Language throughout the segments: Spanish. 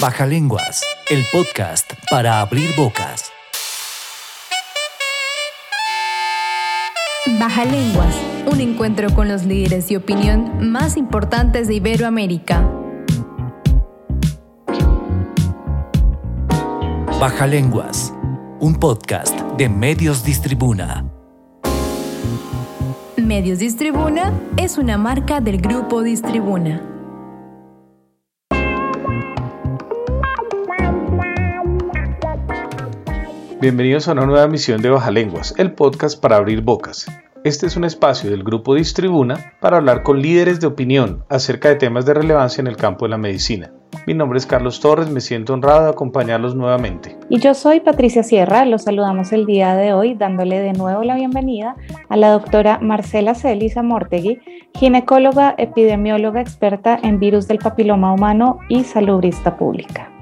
Baja Lenguas, el podcast para abrir bocas. Baja Lenguas, un encuentro con los líderes de opinión más importantes de Iberoamérica. Baja Lenguas, un podcast de Medios Distribuna. Medios Distribuna es una marca del grupo Distribuna. Bienvenidos a una nueva emisión de Baja Lenguas, el podcast para abrir bocas. Este es un espacio del grupo Distribuna para hablar con líderes de opinión acerca de temas de relevancia en el campo de la medicina. Mi nombre es Carlos Torres, me siento honrado de acompañarlos nuevamente. Y yo soy Patricia Sierra, los saludamos el día de hoy dándole de nuevo la bienvenida a la doctora Marcela Celisa Mortegui, ginecóloga, epidemióloga experta en virus del papiloma humano y salubrista pública.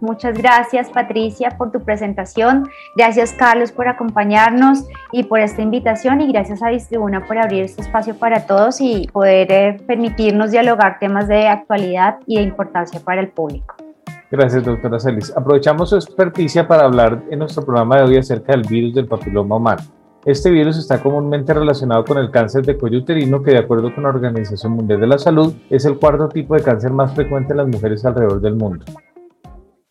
Muchas gracias Patricia por tu presentación, gracias Carlos por acompañarnos y por esta invitación y gracias a Distribuna por abrir este espacio para todos y poder eh, permitirnos dialogar temas de actualidad y de importancia para el público. Gracias, doctora Celis. Aprovechamos su experticia para hablar en nuestro programa de hoy acerca del virus del papiloma humano. Este virus está comúnmente relacionado con el cáncer de cuello uterino, que de acuerdo con la Organización Mundial de la Salud es el cuarto tipo de cáncer más frecuente en las mujeres alrededor del mundo.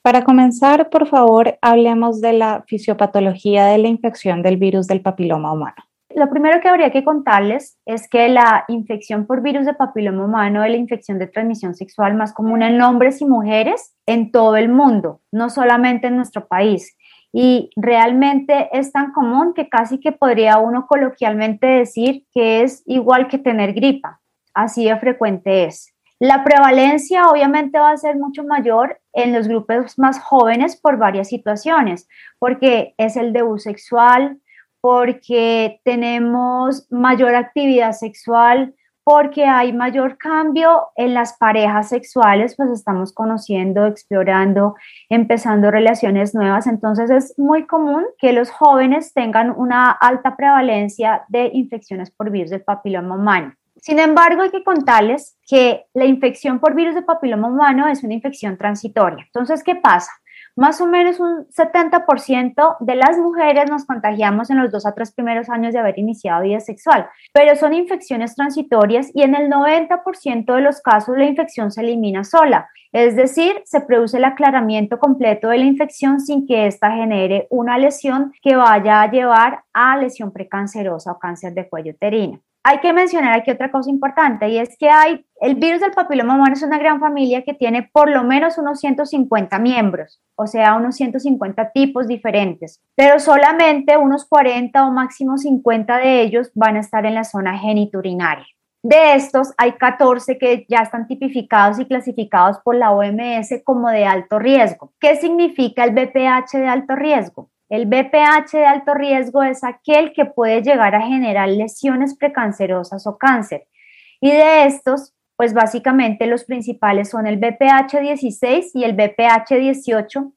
Para comenzar, por favor, hablemos de la fisiopatología de la infección del virus del papiloma humano. Lo primero que habría que contarles es que la infección por virus de papiloma humano es la infección de transmisión sexual más común en hombres y mujeres en todo el mundo, no solamente en nuestro país. Y realmente es tan común que casi que podría uno coloquialmente decir que es igual que tener gripa. Así de frecuente es. La prevalencia obviamente va a ser mucho mayor en los grupos más jóvenes por varias situaciones, porque es el debut sexual, porque tenemos mayor actividad sexual, porque hay mayor cambio en las parejas sexuales, pues estamos conociendo, explorando, empezando relaciones nuevas. Entonces es muy común que los jóvenes tengan una alta prevalencia de infecciones por virus del papiloma humano. Sin embargo, hay que contarles que la infección por virus de papiloma humano es una infección transitoria. Entonces, ¿qué pasa? Más o menos un 70% de las mujeres nos contagiamos en los dos a tres primeros años de haber iniciado vida sexual, pero son infecciones transitorias y en el 90% de los casos la infección se elimina sola, es decir, se produce el aclaramiento completo de la infección sin que ésta genere una lesión que vaya a llevar a lesión precancerosa o cáncer de cuello uterino hay que mencionar aquí otra cosa importante y es que el virus del papiloma humano es una gran familia que tiene por lo menos unos 150 miembros, o sea, unos 150 tipos diferentes, pero solamente unos 40 o máximo 50 de ellos van a estar en la zona geniturinaria. De estos, hay 14 que ya están tipificados y clasificados por la OMS como de alto riesgo. ¿Qué significa el BPH de alto riesgo? El BPH de alto riesgo es aquel que puede llegar a generar lesiones precancerosas o cáncer. Y de estos, pues básicamente los principales son el BPH 16 y el BPH 18,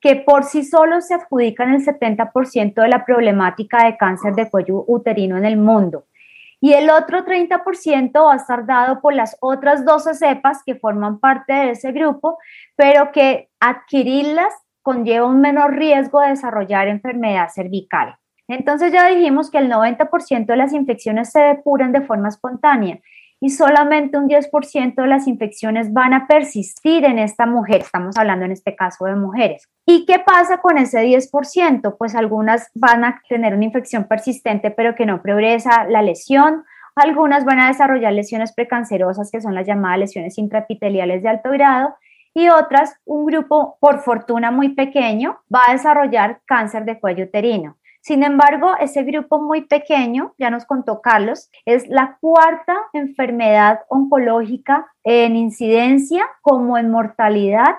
que por sí solos se adjudican el 70% de la problemática de cáncer de cuello uterino en el mundo. Y el otro 30% va a estar dado por las otras 12 cepas que forman parte de ese grupo, pero que adquirirlas conlleva un menor riesgo de desarrollar enfermedad cervical. Entonces ya dijimos que el 90% de las infecciones se depuran de forma espontánea y solamente un 10% de las infecciones van a persistir en esta mujer. Estamos hablando en este caso de mujeres. ¿Y qué pasa con ese 10%? Pues algunas van a tener una infección persistente pero que no progresa la lesión. Algunas van a desarrollar lesiones precancerosas que son las llamadas lesiones intraepiteliales de alto grado y otras, un grupo por fortuna muy pequeño, va a desarrollar cáncer de cuello uterino. Sin embargo, ese grupo muy pequeño, ya nos contó Carlos, es la cuarta enfermedad oncológica en incidencia como en mortalidad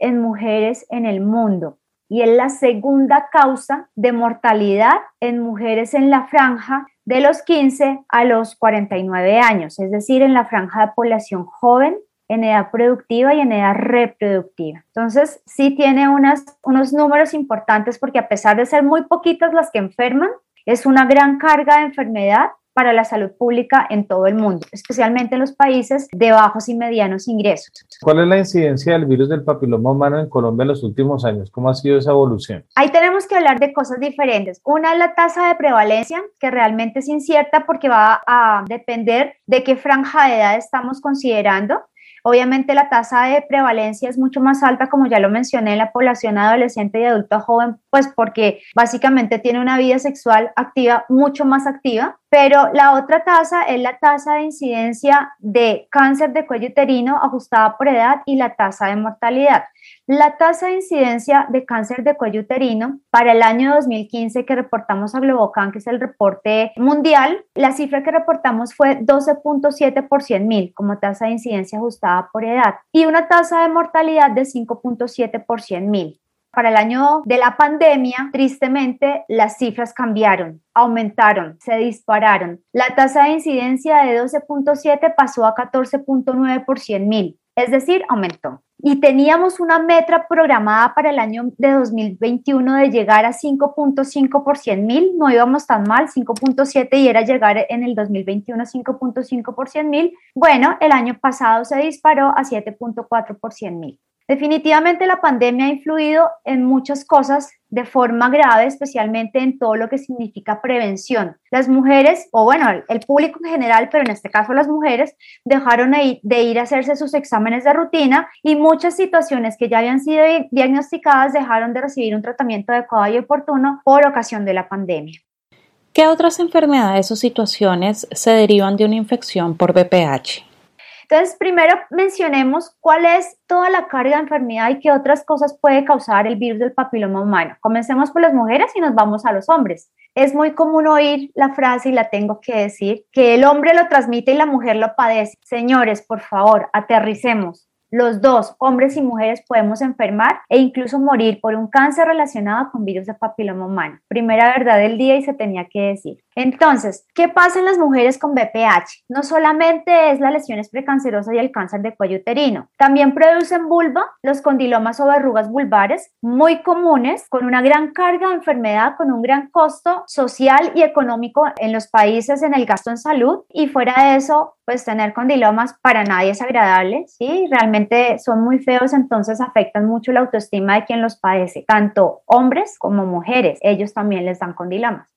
en mujeres en el mundo. Y es la segunda causa de mortalidad en mujeres en la franja de los 15 a los 49 años, es decir, en la franja de población joven en edad productiva y en edad reproductiva. Entonces, sí tiene unas, unos números importantes porque a pesar de ser muy poquitas las que enferman, es una gran carga de enfermedad para la salud pública en todo el mundo, especialmente en los países de bajos y medianos ingresos. ¿Cuál es la incidencia del virus del papiloma humano en Colombia en los últimos años? ¿Cómo ha sido esa evolución? Ahí tenemos que hablar de cosas diferentes. Una es la tasa de prevalencia, que realmente es incierta porque va a depender de qué franja de edad estamos considerando. Obviamente la tasa de prevalencia es mucho más alta, como ya lo mencioné, en la población adolescente y adulto joven, pues porque básicamente tiene una vida sexual activa mucho más activa. Pero la otra tasa es la tasa de incidencia de cáncer de cuello uterino ajustada por edad y la tasa de mortalidad. La tasa de incidencia de cáncer de cuello uterino para el año 2015 que reportamos a Globocan, que es el reporte mundial, la cifra que reportamos fue 12.7 por 100 mil como tasa de incidencia ajustada por edad y una tasa de mortalidad de 5.7 por 100 mil. Para el año de la pandemia, tristemente, las cifras cambiaron, aumentaron, se dispararon. La tasa de incidencia de 12.7 pasó a 14.9 por 100 mil, es decir, aumentó y teníamos una meta programada para el año de 2021 de llegar a 5.5 por 100 mil, no íbamos tan mal, 5.7 y era llegar en el 2021 a 5.5 por 100 mil. Bueno, el año pasado se disparó a 7.4 por 100 mil. Definitivamente la pandemia ha influido en muchas cosas de forma grave, especialmente en todo lo que significa prevención. Las mujeres, o bueno, el público en general, pero en este caso las mujeres, dejaron de ir a hacerse sus exámenes de rutina y muchas situaciones que ya habían sido diagnosticadas dejaron de recibir un tratamiento adecuado y oportuno por ocasión de la pandemia. ¿Qué otras enfermedades o situaciones se derivan de una infección por VPH? Entonces, primero mencionemos cuál es toda la carga de enfermedad y qué otras cosas puede causar el virus del papiloma humano. Comencemos por las mujeres y nos vamos a los hombres. Es muy común oír la frase, y la tengo que decir, que el hombre lo transmite y la mujer lo padece. Señores, por favor, aterricemos. Los dos, hombres y mujeres, podemos enfermar e incluso morir por un cáncer relacionado con virus de papiloma humano. Primera verdad del día y se tenía que decir. Entonces, ¿qué pasa en las mujeres con BPH? No solamente es la lesión precancerosa y el cáncer de cuello uterino, también producen vulva, los condilomas o verrugas vulvares, muy comunes, con una gran carga de enfermedad, con un gran costo social y económico en los países en el gasto en salud. Y fuera de eso, pues tener condilomas para nadie es agradable, ¿sí? Realmente son muy feos, entonces afectan mucho la autoestima de quien los padece, tanto hombres como mujeres. Ellos también les dan condilomas.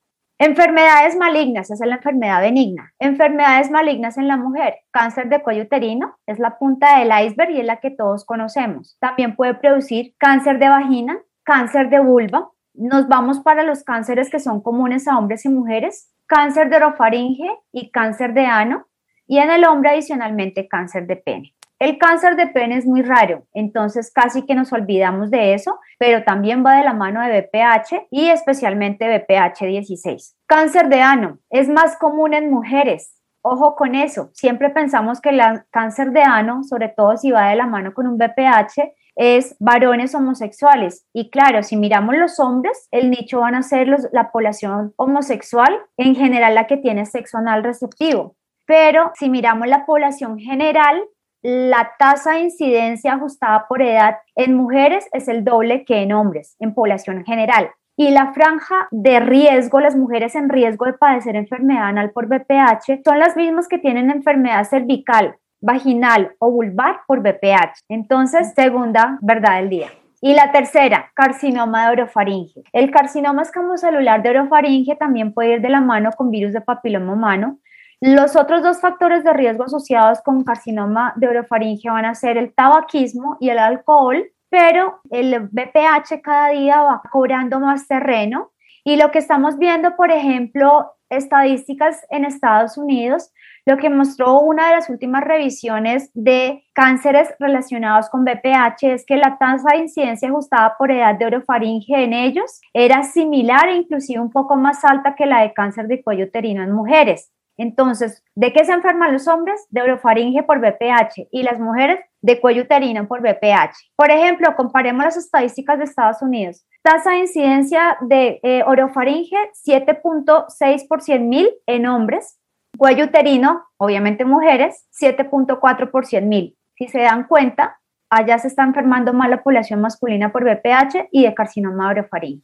Enfermedades malignas, esa es la enfermedad benigna. Enfermedades malignas en la mujer, cáncer de cuello uterino, es la punta del iceberg y es la que todos conocemos. También puede producir cáncer de vagina, cáncer de vulva. Nos vamos para los cánceres que son comunes a hombres y mujeres, cáncer de orofaringe y cáncer de ano, y en el hombre adicionalmente cáncer de pene. El cáncer de pene es muy raro, entonces casi que nos olvidamos de eso, pero también va de la mano de BPH y especialmente BPH 16. Cáncer de ano es más común en mujeres. Ojo con eso, siempre pensamos que el cáncer de ano, sobre todo si va de la mano con un BPH, es varones homosexuales. Y claro, si miramos los hombres, el nicho van a ser la población homosexual, en general la que tiene sexo anal receptivo. Pero si miramos la población general, la tasa de incidencia ajustada por edad en mujeres es el doble que en hombres, en población general. Y la franja de riesgo, las mujeres en riesgo de padecer enfermedad anal por BPH, son las mismas que tienen enfermedad cervical, vaginal o vulvar por BPH. Entonces, segunda verdad del día. Y la tercera, carcinoma de orofaringe. El carcinoma escamocelular de orofaringe también puede ir de la mano con virus de papiloma humano los otros dos factores de riesgo asociados con carcinoma de orofaringe van a ser el tabaquismo y el alcohol, pero el BPH cada día va cobrando más terreno y lo que estamos viendo, por ejemplo, estadísticas en Estados Unidos, lo que mostró una de las últimas revisiones de cánceres relacionados con BPH es que la tasa de incidencia ajustada por edad de orofaringe en ellos era similar e inclusive un poco más alta que la de cáncer de cuello uterino en mujeres. Entonces, ¿de qué se enferman los hombres? De orofaringe por BPH y las mujeres de cuello uterino por BPH. Por ejemplo, comparemos las estadísticas de Estados Unidos. Tasa de incidencia de eh, orofaringe 7.6 por 100 mil en hombres. Cuello uterino, obviamente mujeres, 7.4 por 100 mil. Si se dan cuenta, allá se está enfermando más la población masculina por BPH y de carcinoma orofaringe.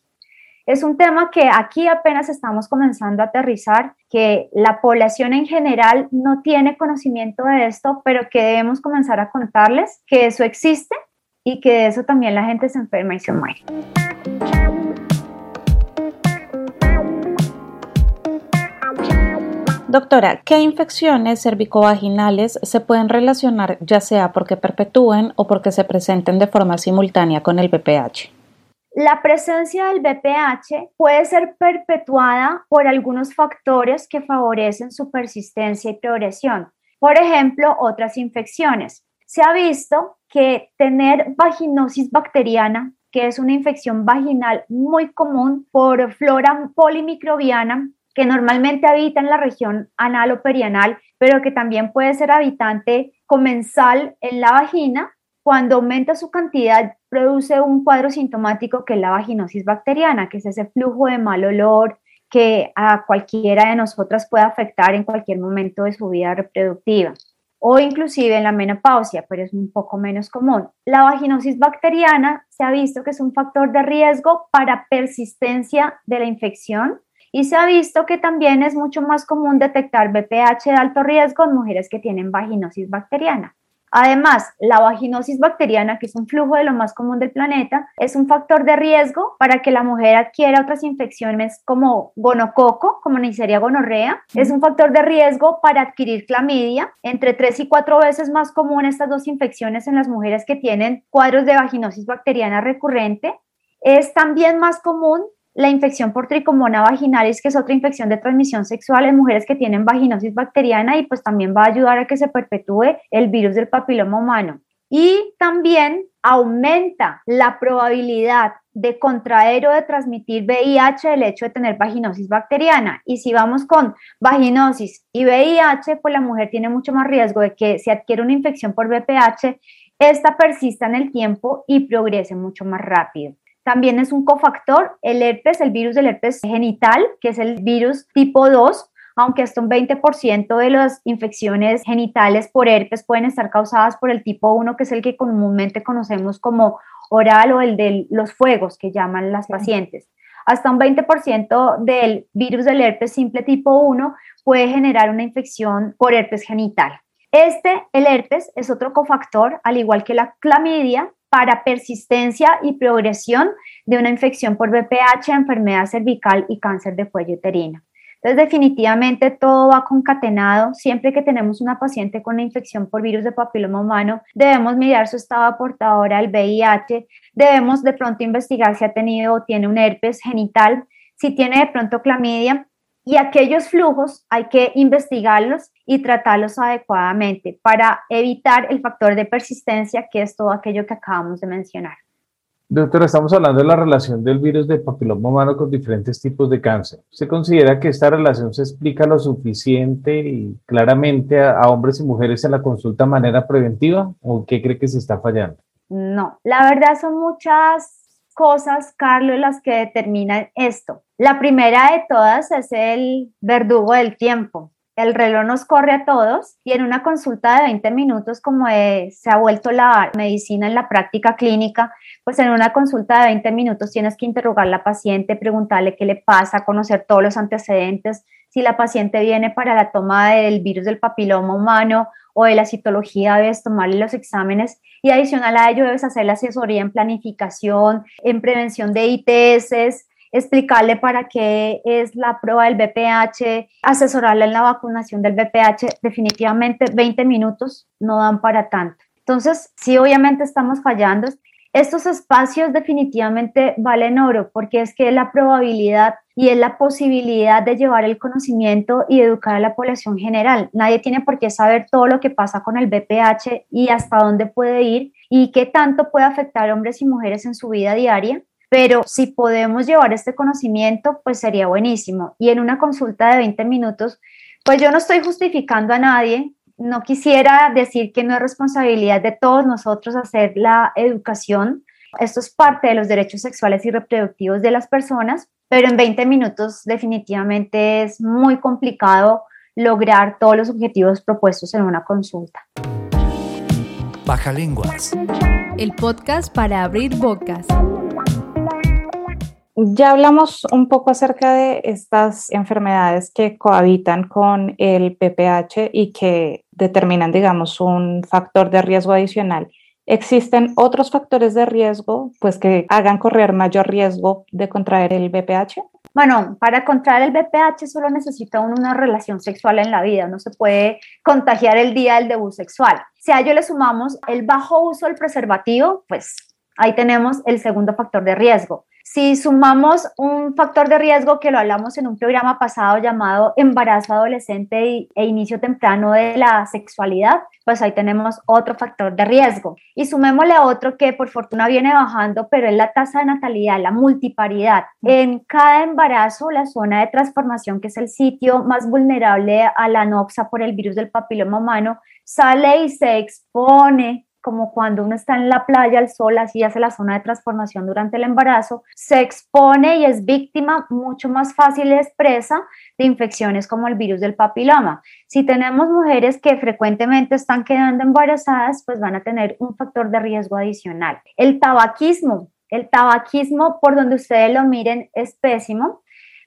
Es un tema que aquí apenas estamos comenzando a aterrizar, que la población en general no tiene conocimiento de esto, pero que debemos comenzar a contarles que eso existe y que de eso también la gente se enferma y se muere. Doctora, ¿qué infecciones cervicovaginales se pueden relacionar ya sea porque perpetúen o porque se presenten de forma simultánea con el BPH? La presencia del BPH puede ser perpetuada por algunos factores que favorecen su persistencia y progresión. Por ejemplo, otras infecciones. Se ha visto que tener vaginosis bacteriana, que es una infección vaginal muy común por flora polimicrobiana, que normalmente habita en la región anal o perianal, pero que también puede ser habitante comensal en la vagina, cuando aumenta su cantidad produce un cuadro sintomático que es la vaginosis bacteriana, que es ese flujo de mal olor que a cualquiera de nosotras puede afectar en cualquier momento de su vida reproductiva o inclusive en la menopausia, pero es un poco menos común. La vaginosis bacteriana se ha visto que es un factor de riesgo para persistencia de la infección y se ha visto que también es mucho más común detectar BPH de alto riesgo en mujeres que tienen vaginosis bacteriana. Además, la vaginosis bacteriana, que es un flujo de lo más común del planeta, es un factor de riesgo para que la mujer adquiera otras infecciones como gonococo, como Neisseria gonorrea. Es un factor de riesgo para adquirir clamidia, entre tres y cuatro veces más común estas dos infecciones en las mujeres que tienen cuadros de vaginosis bacteriana recurrente. Es también más común la infección por tricomona vaginalis, que es otra infección de transmisión sexual en mujeres que tienen vaginosis bacteriana y pues también va a ayudar a que se perpetúe el virus del papiloma humano. Y también aumenta la probabilidad de contraer o de transmitir VIH el hecho de tener vaginosis bacteriana. Y si vamos con vaginosis y VIH, pues la mujer tiene mucho más riesgo de que si adquiere una infección por VPH, esta persista en el tiempo y progrese mucho más rápido. También es un cofactor el herpes, el virus del herpes genital, que es el virus tipo 2, aunque hasta un 20% de las infecciones genitales por herpes pueden estar causadas por el tipo 1, que es el que comúnmente conocemos como oral o el de los fuegos que llaman las pacientes. Hasta un 20% del virus del herpes simple tipo 1 puede generar una infección por herpes genital. Este, el herpes, es otro cofactor, al igual que la clamidia, para persistencia y progresión de una infección por VPH, enfermedad cervical y cáncer de cuello uterino. Entonces, definitivamente todo va concatenado. Siempre que tenemos una paciente con una infección por virus de papiloma humano, debemos mirar su estado portadora del VIH, debemos de pronto investigar si ha tenido o tiene un herpes genital, si tiene de pronto clamidia, y aquellos flujos hay que investigarlos y tratarlos adecuadamente para evitar el factor de persistencia, que es todo aquello que acabamos de mencionar. Doctora, estamos hablando de la relación del virus de papiloma humano con diferentes tipos de cáncer. ¿Se considera que esta relación se explica lo suficiente y claramente a, a hombres y mujeres en la consulta de manera preventiva o qué cree que se está fallando? No, la verdad son muchas cosas, Carlos, las que determinan esto. La primera de todas es el verdugo del tiempo. El reloj nos corre a todos y en una consulta de 20 minutos, como se ha vuelto la medicina en la práctica clínica, pues en una consulta de 20 minutos tienes que interrogar a la paciente, preguntarle qué le pasa, conocer todos los antecedentes, si la paciente viene para la toma del virus del papiloma humano o de la citología, debes tomarle los exámenes y adicional a ello debes hacer la asesoría en planificación, en prevención de ITS, explicarle para qué es la prueba del BPH, asesorarle en la vacunación del BPH, definitivamente 20 minutos no dan para tanto. Entonces, sí, obviamente estamos fallando. Estos espacios definitivamente valen oro porque es que la probabilidad y es la posibilidad de llevar el conocimiento y educar a la población general. Nadie tiene por qué saber todo lo que pasa con el BPH y hasta dónde puede ir y qué tanto puede afectar a hombres y mujeres en su vida diaria. Pero si podemos llevar este conocimiento, pues sería buenísimo. Y en una consulta de 20 minutos, pues yo no estoy justificando a nadie, no quisiera decir que no es responsabilidad de todos nosotros hacer la educación. Esto es parte de los derechos sexuales y reproductivos de las personas, pero en 20 minutos definitivamente es muy complicado lograr todos los objetivos propuestos en una consulta. Baja Lenguas. El podcast para abrir bocas. Ya hablamos un poco acerca de estas enfermedades que cohabitan con el PPH y que determinan, digamos, un factor de riesgo adicional. ¿Existen otros factores de riesgo pues, que hagan correr mayor riesgo de contraer el BPH? Bueno, para contraer el BPH solo necesita una relación sexual en la vida, no se puede contagiar el día del debut sexual. Si a ello le sumamos el bajo uso del preservativo, pues ahí tenemos el segundo factor de riesgo. Si sumamos un factor de riesgo que lo hablamos en un programa pasado llamado embarazo adolescente e inicio temprano de la sexualidad, pues ahí tenemos otro factor de riesgo. Y sumémosle otro que por fortuna viene bajando, pero es la tasa de natalidad, la multiparidad. En cada embarazo, la zona de transformación, que es el sitio más vulnerable a la noxa por el virus del papiloma humano, sale y se expone como cuando uno está en la playa al sol, así hace la zona de transformación durante el embarazo, se expone y es víctima mucho más fácil y expresa de infecciones como el virus del papiloma. Si tenemos mujeres que frecuentemente están quedando embarazadas, pues van a tener un factor de riesgo adicional. El tabaquismo, el tabaquismo por donde ustedes lo miren es pésimo,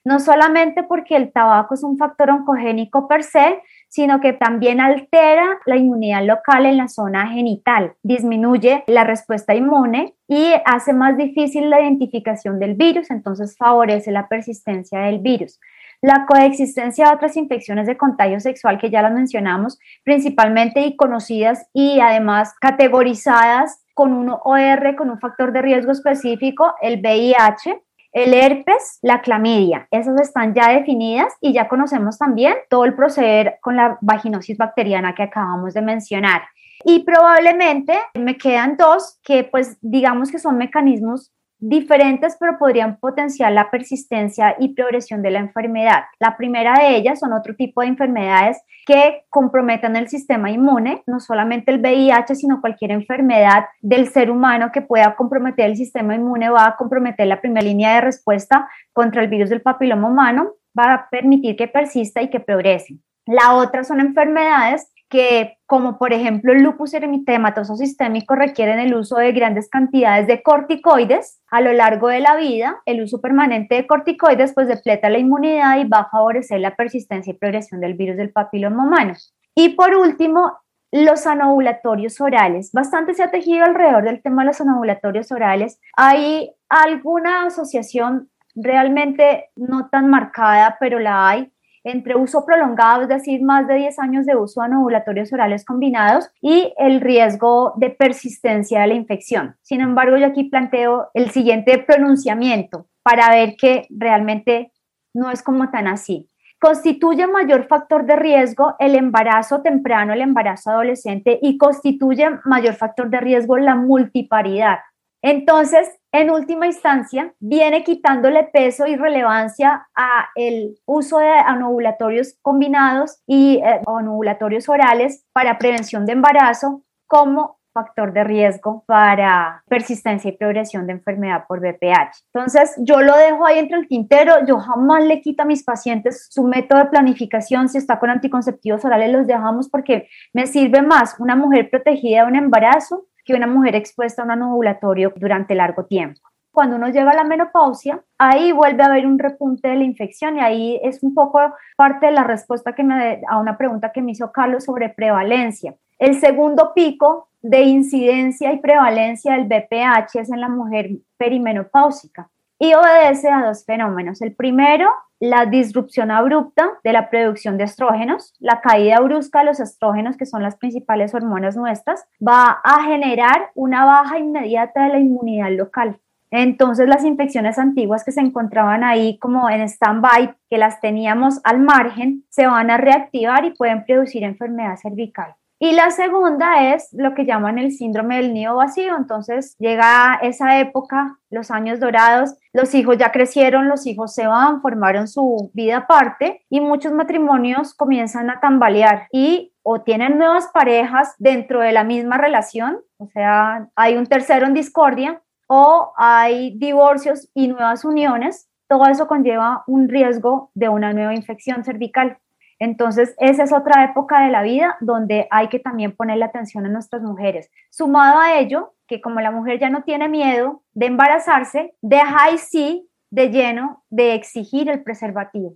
no solamente porque el tabaco es un factor oncogénico per se, sino que también altera la inmunidad local en la zona genital, disminuye la respuesta inmune y hace más difícil la identificación del virus, entonces favorece la persistencia del virus. La coexistencia de otras infecciones de contagio sexual que ya las mencionamos, principalmente y conocidas y además categorizadas con un OR, con un factor de riesgo específico, el VIH, el herpes, la clamidia, esas están ya definidas y ya conocemos también todo el proceder con la vaginosis bacteriana que acabamos de mencionar. Y probablemente me quedan dos que pues digamos que son mecanismos diferentes, pero podrían potenciar la persistencia y progresión de la enfermedad. La primera de ellas son otro tipo de enfermedades que comprometen el sistema inmune, no solamente el VIH, sino cualquier enfermedad del ser humano que pueda comprometer el sistema inmune va a comprometer la primera línea de respuesta contra el virus del papiloma humano, va a permitir que persista y que progrese. La otra son enfermedades que, como por ejemplo el lupus eritematoso sistémico, requieren el uso de grandes cantidades de corticoides a lo largo de la vida. El uso permanente de corticoides pues depleta la inmunidad y va a favorecer la persistencia y progresión del virus del papiloma humano. Y por último, los anovulatorios orales. Bastante se ha tejido alrededor del tema de los anovulatorios orales. Hay alguna asociación realmente no tan marcada, pero la hay entre uso prolongado, es decir, más de 10 años de uso de anovulatorios orales combinados y el riesgo de persistencia de la infección. Sin embargo, yo aquí planteo el siguiente pronunciamiento para ver que realmente no es como tan así. Constituye mayor factor de riesgo el embarazo temprano, el embarazo adolescente y constituye mayor factor de riesgo la multiparidad. Entonces, en última instancia, viene quitándole peso y relevancia a el uso de anovulatorios combinados y eh, anovulatorios orales para prevención de embarazo como factor de riesgo para persistencia y progresión de enfermedad por BPH. Entonces, yo lo dejo ahí entre el tintero, yo jamás le quito a mis pacientes su método de planificación, si está con anticonceptivos orales, los dejamos porque me sirve más una mujer protegida de un embarazo que una mujer expuesta a un anovulatorio durante largo tiempo. Cuando uno llega a la menopausia, ahí vuelve a haber un repunte de la infección y ahí es un poco parte de la respuesta que me, a una pregunta que me hizo Carlos sobre prevalencia. El segundo pico de incidencia y prevalencia del BPH es en la mujer perimenopáusica y obedece a dos fenómenos. El primero la disrupción abrupta de la producción de estrógenos, la caída brusca de los estrógenos, que son las principales hormonas nuestras, va a generar una baja inmediata de la inmunidad local. Entonces las infecciones antiguas que se encontraban ahí como en stand-by, que las teníamos al margen, se van a reactivar y pueden producir enfermedad cervical. Y la segunda es lo que llaman el síndrome del nido vacío. Entonces llega esa época, los años dorados, los hijos ya crecieron, los hijos se van, formaron su vida aparte y muchos matrimonios comienzan a tambalear y o tienen nuevas parejas dentro de la misma relación, o sea, hay un tercero en discordia, o hay divorcios y nuevas uniones. Todo eso conlleva un riesgo de una nueva infección cervical. Entonces, esa es otra época de la vida donde hay que también ponerle atención a nuestras mujeres. Sumado a ello, que como la mujer ya no tiene miedo de embarazarse, deja ahí sí de lleno de exigir el preservativo.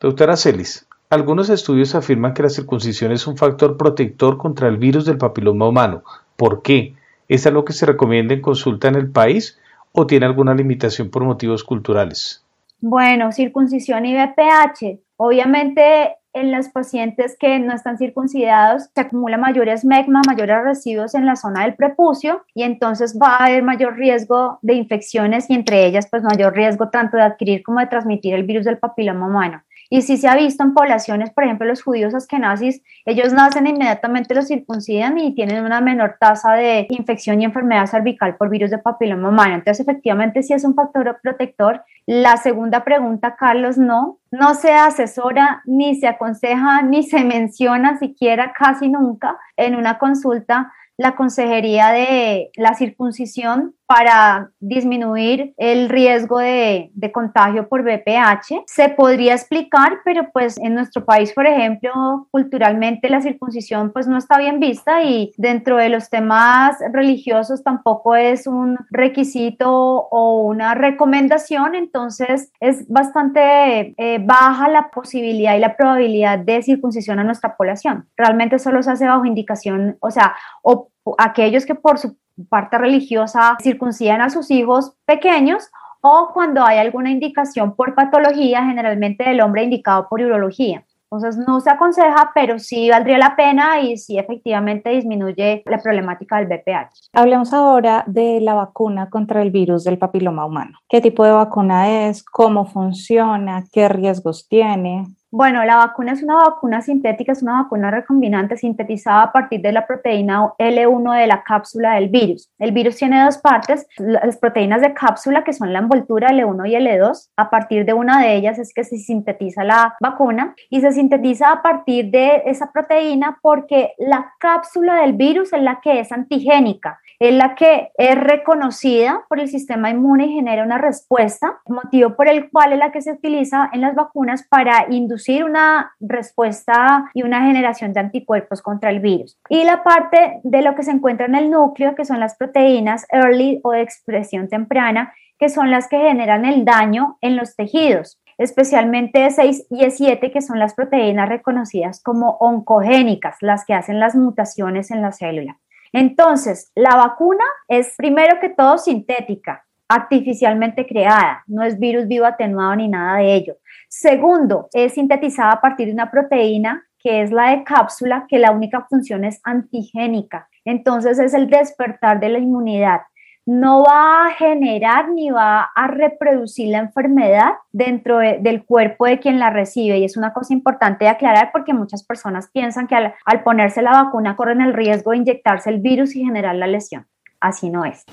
Doctora Celis, algunos estudios afirman que la circuncisión es un factor protector contra el virus del papiloma humano. ¿Por qué? ¿Es algo que se recomienda en consulta en el país o tiene alguna limitación por motivos culturales? Bueno, circuncisión y BPH. Obviamente en los pacientes que no están circuncidados se acumula mayor esmegma, mayores residuos en la zona del prepucio y entonces va a haber mayor riesgo de infecciones y entre ellas pues mayor riesgo tanto de adquirir como de transmitir el virus del papiloma humano. Y si se ha visto en poblaciones, por ejemplo, los judíos askenazis, ellos nacen inmediatamente los circuncidan y tienen una menor tasa de infección y enfermedad cervical por virus de papiloma humano. Entonces, efectivamente, sí es un factor protector. La segunda pregunta, Carlos, no, no se asesora, ni se aconseja, ni se menciona siquiera casi nunca en una consulta la consejería de la circuncisión para disminuir el riesgo de, contagio por VPH. Se podría explicar, pero pues en nuestro país, por ejemplo, culturalmente la circuncisión pues no está bien vista y dentro de los temas religiosos tampoco es un requisito o una recomendación, entonces es bastante eh, baja la posibilidad y la probabilidad de circuncisión a nuestra población. Realmente solo se hace bajo indicación, o sea, o aquellos que por su parte religiosa circuncidan a sus hijos pequeños o cuando hay alguna indicación por patología, generalmente del hombre indicado por urología. Entonces no se aconseja, pero sí valdría la pena y sí efectivamente disminuye la problemática del BPH. Hablemos ahora de la vacuna contra el virus del papiloma humano. ¿Qué tipo de vacuna es? ¿Cómo funciona? ¿Qué riesgos tiene? Bueno, la vacuna es una vacuna sintética, es una vacuna recombinante sintetizada a partir de la proteína L1 de la cápsula del virus. El virus tiene dos partes, las proteínas de cápsula que son la envoltura L1 y L2. A partir de una de ellas es que se sintetiza la vacuna y se sintetiza a partir de esa proteína porque la cápsula del virus es la que es antigénica es la que es reconocida por el sistema inmune y genera una respuesta, motivo por el cual es la que se utiliza en las vacunas para inducir una respuesta y una generación de anticuerpos contra el virus. Y la parte de lo que se encuentra en el núcleo, que son las proteínas early o de expresión temprana, que son las que generan el daño en los tejidos especialmente E6 y E7, que son las proteínas reconocidas como oncogénicas, las que hacen las mutaciones en la célula. Entonces, la vacuna es primero que todo sintética, artificialmente creada, no es virus vivo atenuado ni nada de ello. Segundo, es sintetizada a partir de una proteína que es la de cápsula, que la única función es antigénica. Entonces es el despertar de la inmunidad no va a generar ni va a reproducir la enfermedad dentro del cuerpo de quien la recibe. Y es una cosa importante de aclarar porque muchas personas piensan que al, al ponerse la vacuna corren el riesgo de inyectarse el virus y generar la lesión. Así no es.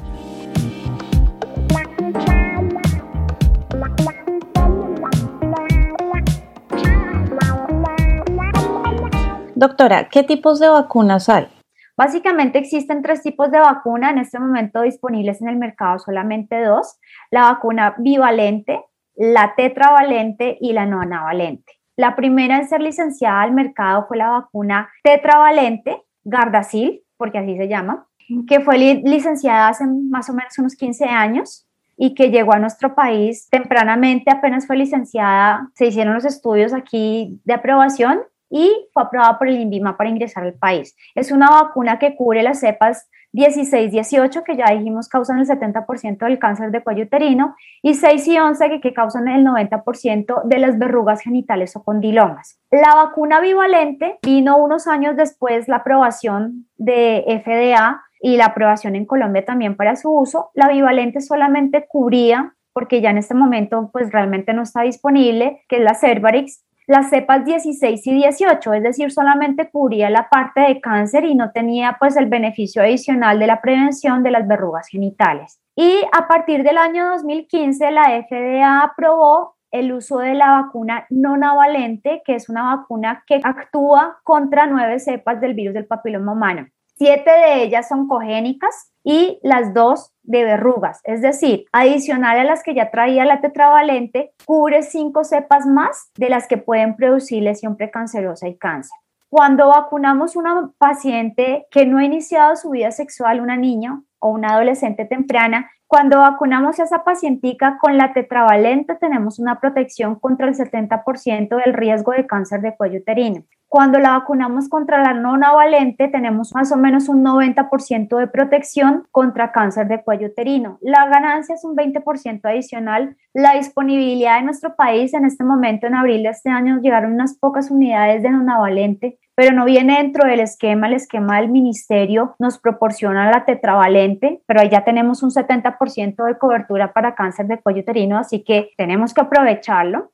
Doctora, ¿qué tipos de vacunas hay? Básicamente existen tres tipos de vacuna en este momento disponibles en el mercado, solamente dos, la vacuna bivalente, la tetravalente y la nonavalente. La primera en ser licenciada al mercado fue la vacuna tetravalente, Gardasil, porque así se llama, que fue licenciada hace más o menos unos 15 años y que llegó a nuestro país tempranamente, apenas fue licenciada, se hicieron los estudios aquí de aprobación y fue aprobada por el INVIMA para ingresar al país. Es una vacuna que cubre las cepas 16, 18, que ya dijimos causan el 70% del cáncer de cuello uterino, y 6 y 11, que, causan el 90% de las verrugas genitales o condilomas. La vacuna bivalente vino unos años después la aprobación de FDA y la aprobación en Colombia también para su uso. La bivalente solamente cubría porque ya en este momento pues realmente no está disponible, que es la Cervarix, las cepas 16 y 18, es decir, solamente cubría la parte de cáncer y no tenía pues el beneficio adicional de la prevención de las verrugas genitales. Y a partir del año 2015 la FDA aprobó el uso de la vacuna no navalente, que es una vacuna que actúa contra nueve cepas del virus del papiloma humano. Siete de ellas son cogénicas y las dos de verrugas, es decir, adicional a las que ya traía la tetravalente, cubre cinco cepas más de las que pueden producir lesión precancerosa y cáncer. Cuando vacunamos una paciente que no ha iniciado su vida sexual, una niña o una adolescente temprana, Cuando vacunamos a esa pacientica con la tetravalente, tenemos una protección contra el 70% del riesgo de cáncer de cuello uterino. Cuando la vacunamos contra la nonavalente, tenemos más o menos un 90% de protección contra cáncer de cuello uterino. La ganancia es un 20% adicional. La disponibilidad de nuestro país en este momento, en abril de este año, llegaron unas pocas unidades de nonavalente, pero no viene dentro del esquema. El esquema del ministerio nos proporciona la tetravalente, pero ahí ya tenemos un 70% de cobertura para cáncer de cuello uterino, así que tenemos que aprovecharlo.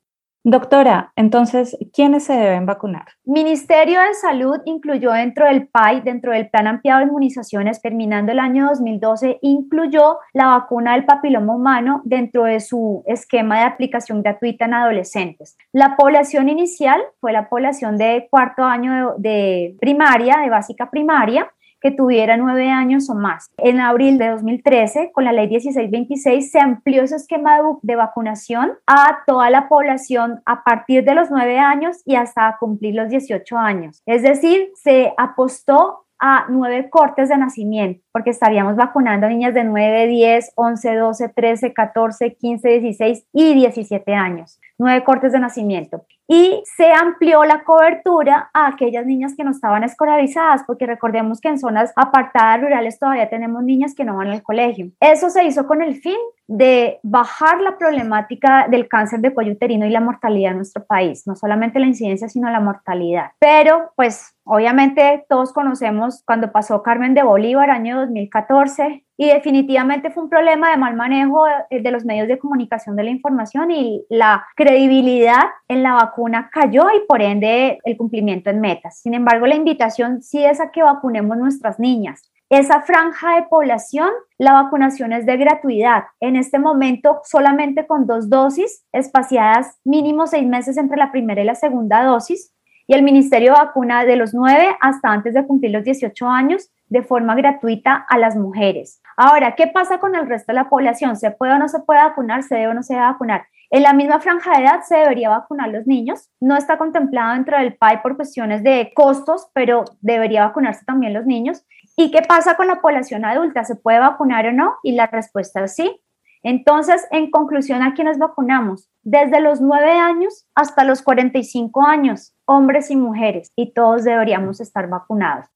Doctora, entonces, ¿quiénes se deben vacunar? Ministerio de Salud incluyó dentro del PAI, dentro del Plan Ampliado de Inmunizaciones, terminando el año 2012, incluyó la vacuna del papiloma humano dentro de su esquema de aplicación gratuita en adolescentes. La población inicial fue la población de cuarto año de, de primaria, de básica primaria, que tuviera nueve años o más. En abril de 2013, con la ley 1626, se amplió ese esquema de, vacunación a toda la población a partir de los nueve años y hasta cumplir los 18 años. Es decir, se apostó a nueve cortes de nacimiento, porque estaríamos vacunando a niñas de 9, 10, 11, 12, 13, 14, 15, 16 y 17 años. Nueve cortes de nacimiento y se amplió la cobertura a aquellas niñas que no estaban escolarizadas, porque recordemos que en zonas apartadas rurales todavía tenemos niñas que no van al colegio. Eso se hizo con el fin de bajar la problemática del cáncer de cuello uterino y la mortalidad en nuestro país, no solamente la incidencia, sino la mortalidad. Pero, pues, obviamente todos conocemos cuando pasó Carmen de Bolívar, año 2014, y definitivamente fue un problema de mal manejo de, los medios de comunicación de la información y la credibilidad en la vacuna cayó y por ende el cumplimiento en metas. Sin embargo, la invitación sí es a que vacunemos nuestras niñas. Esa franja de población, la vacunación es de gratuidad. En este momento, solamente con dos dosis espaciadas mínimo seis meses entre la primera y la segunda dosis. Y el ministerio vacuna de los 9 hasta antes de cumplir los 18 años de forma gratuita a las mujeres. Ahora, ¿qué pasa con el resto de la población? ¿Se puede o no se puede vacunar? ¿Se debe o no se debe vacunar? En la misma franja de edad se debería vacunar los niños. No está contemplado dentro del PAI por cuestiones de costos, pero debería vacunarse también los niños. ¿Y qué pasa con la población adulta? ¿Se puede vacunar o no? Y la respuesta es sí. Entonces, en conclusión, ¿a quiénes vacunamos? Desde los 9 años hasta los 45 años, hombres y mujeres, y todos deberíamos estar vacunados.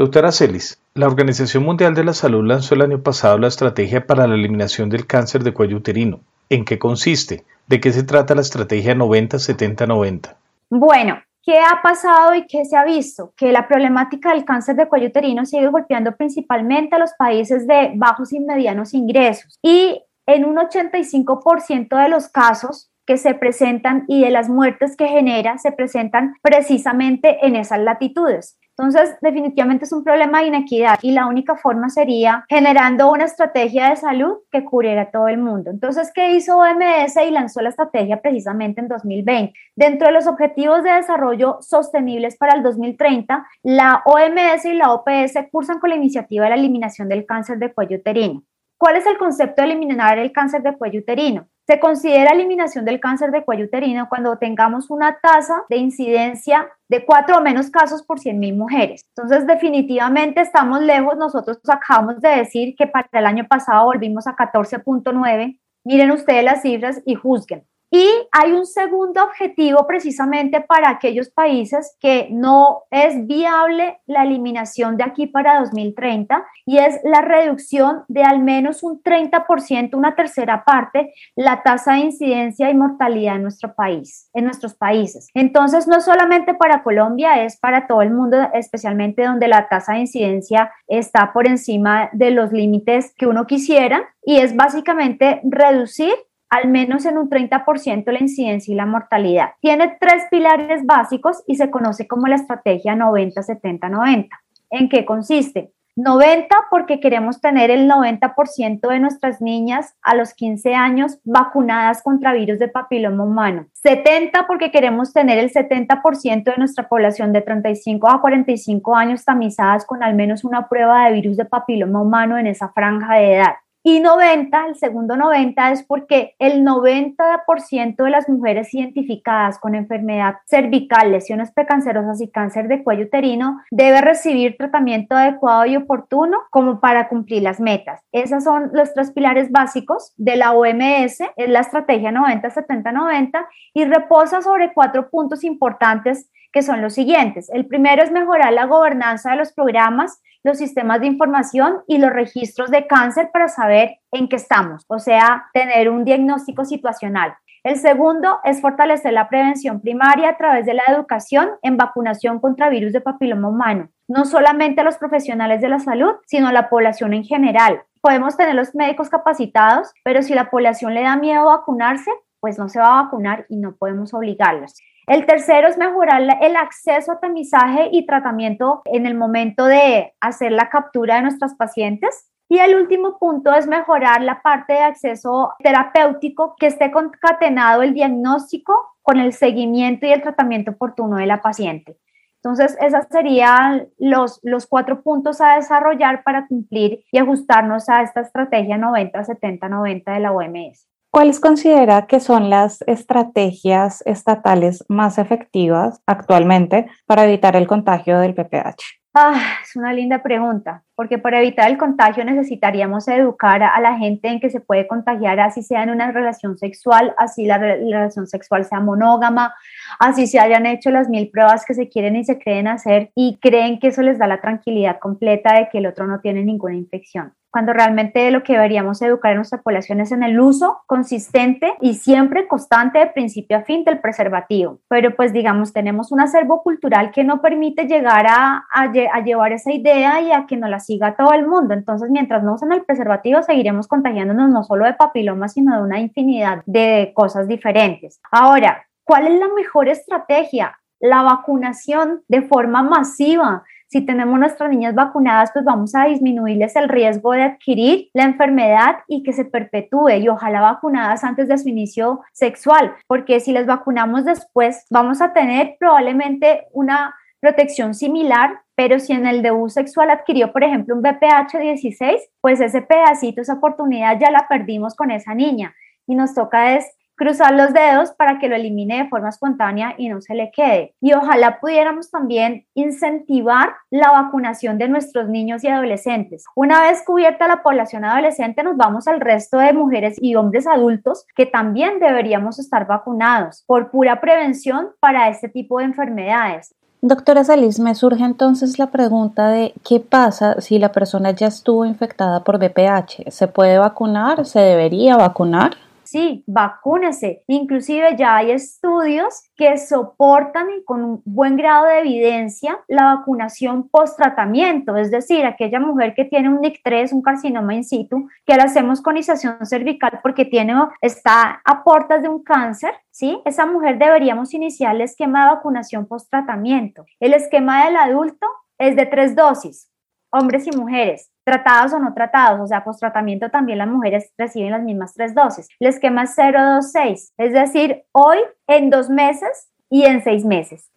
Doctora Celis, la Organización Mundial de la Salud lanzó el año pasado la estrategia para la eliminación del cáncer de cuello uterino. ¿En qué consiste? ¿De qué se trata la estrategia 90-70-90? Bueno, ¿qué ha pasado y qué se ha visto? Que la problemática del cáncer de cuello uterino sigue golpeando principalmente a los países de bajos y medianos ingresos. Y en un 85% de los casos que se presentan y de las muertes que genera se presentan precisamente en esas latitudes. Entonces, definitivamente es un problema de inequidad y la única forma sería generando una estrategia de salud que cubriera a todo el mundo. Entonces, ¿qué hizo OMS y lanzó la estrategia precisamente en 2020? Dentro de los objetivos de desarrollo sostenibles para el 2030, la OMS y la OPS cursan con la iniciativa de la eliminación del cáncer de cuello uterino. ¿Cuál es el concepto de eliminar el cáncer de cuello uterino? Se considera eliminación del cáncer de cuello uterino cuando tengamos una tasa de incidencia de cuatro o menos casos por 100.000 mujeres. Entonces, definitivamente estamos lejos. Nosotros acabamos de decir que para el año pasado volvimos a 14.9. Miren ustedes las cifras y juzguen. Y hay un segundo objetivo precisamente para aquellos países que no es viable la eliminación de aquí para 2030 y es la reducción de al menos un 30%, una tercera parte, la tasa de incidencia y mortalidad en nuestro país, en nuestros países. Entonces, no solamente para Colombia, es para todo el mundo, especialmente donde la tasa de incidencia está por encima de los límites que uno quisiera y es básicamente reducir al menos en un 30% la incidencia y la mortalidad. Tiene tres pilares básicos y se conoce como la estrategia 90-70-90. ¿En qué consiste? 90 porque queremos tener el 90% de nuestras niñas a los 15 años vacunadas contra virus de papiloma humano. 70 porque queremos tener el 70% de nuestra población de 35 a 45 años tamizadas con al menos una prueba de virus de papiloma humano en esa franja de edad. Y 90, el segundo 90 es porque el 90% de las mujeres identificadas con enfermedad cervical, lesiones precancerosas y cáncer de cuello uterino debe recibir tratamiento adecuado y oportuno como para cumplir las metas. Esos son los tres pilares básicos de la OMS, es la estrategia 90-70-90 y reposa sobre cuatro puntos importantes que son los siguientes. El primero es mejorar la gobernanza de los programas, los sistemas de información y los registros de cáncer para saber en qué estamos, o sea, tener un diagnóstico situacional. El segundo es fortalecer la prevención primaria a través de la educación en vacunación contra virus de papiloma humano, no solamente a los profesionales de la salud, sino a la población en general. Podemos tener los médicos capacitados, pero si la población le da miedo vacunarse, pues no se va a vacunar y no podemos obligarlos. El tercero es mejorar el acceso a tamizaje y tratamiento en el momento de hacer la captura de nuestras pacientes. Y el último punto es mejorar la parte de acceso terapéutico que esté concatenado el diagnóstico con el seguimiento y el tratamiento oportuno de la paciente. Entonces, esos serían los, los cuatro puntos a desarrollar para cumplir y ajustarnos a esta estrategia 90-70-90 de la OMS. ¿Cuáles considera que son las estrategias estatales más efectivas actualmente para evitar el contagio del PPH? Ah, es una linda pregunta, porque para evitar el contagio necesitaríamos educar a la gente en que se puede contagiar, así sea en una relación sexual, así la relación sexual sea monógama, así se hayan hecho las mil pruebas que se quieren y se creen hacer y creen que eso les da la tranquilidad completa de que el otro no tiene ninguna infección cuando realmente lo que deberíamos educar en nuestra población es en el uso consistente y siempre constante de principio a fin del preservativo. Pero pues digamos, tenemos un acervo cultural que no permite llegar a, a, llevar esa idea y a que no la siga todo el mundo. Entonces, mientras no usen el preservativo, seguiremos contagiándonos no solo de papiloma, sino de una infinidad de cosas diferentes. Ahora, ¿cuál es la mejor estrategia? La vacunación de forma masiva si tenemos nuestras niñas vacunadas, pues vamos a disminuirles el riesgo de adquirir la enfermedad y que se perpetúe y ojalá vacunadas antes de su inicio sexual, porque si les vacunamos después, vamos a tener probablemente una protección similar, pero si en el debut sexual adquirió, por ejemplo, un BPH 16, pues ese pedacito, esa oportunidad ya la perdimos con esa niña y nos toca es cruzar los dedos para que lo elimine de forma espontánea y no se le quede. Y ojalá pudiéramos también incentivar la vacunación de nuestros niños y adolescentes. Una vez cubierta la población adolescente, nos vamos al resto de mujeres y hombres adultos que también deberíamos estar vacunados por pura prevención para este tipo de enfermedades. Doctora Salis, me surge entonces la pregunta de qué pasa si la persona ya estuvo infectada por VPH. ¿Se puede vacunar? ¿Se debería vacunar? Sí, vacúnese. Inclusive ya hay estudios que soportan con un buen grado de evidencia la vacunación post-tratamiento, es decir, aquella mujer que tiene un NIC3, un carcinoma in situ, que le hacemos conización cervical porque tiene, está a puertas de un cáncer, ¿sí? Esa mujer deberíamos iniciar el esquema de vacunación post-tratamiento. El esquema del adulto es de tres dosis, hombres y mujeres, tratados o no tratados, o sea, post tratamiento también las mujeres reciben las mismas tres dosis. El esquema es 026, es decir, hoy en dos meses y en seis meses.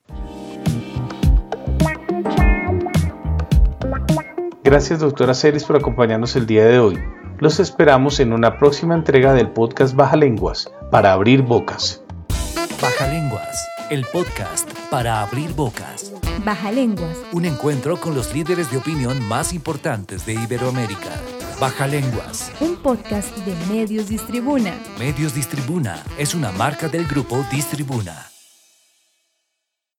Gracias, doctora Celis, por acompañarnos el día de hoy. Los esperamos en una próxima entrega del podcast Baja Lenguas para abrir bocas. Baja Lenguas, el podcast para abrir bocas. Baja Lenguas. Un encuentro con los líderes de opinión más importantes de Iberoamérica. Baja Lenguas. Un podcast de Medios Distribuna. Medios Distribuna es una marca del grupo Distribuna.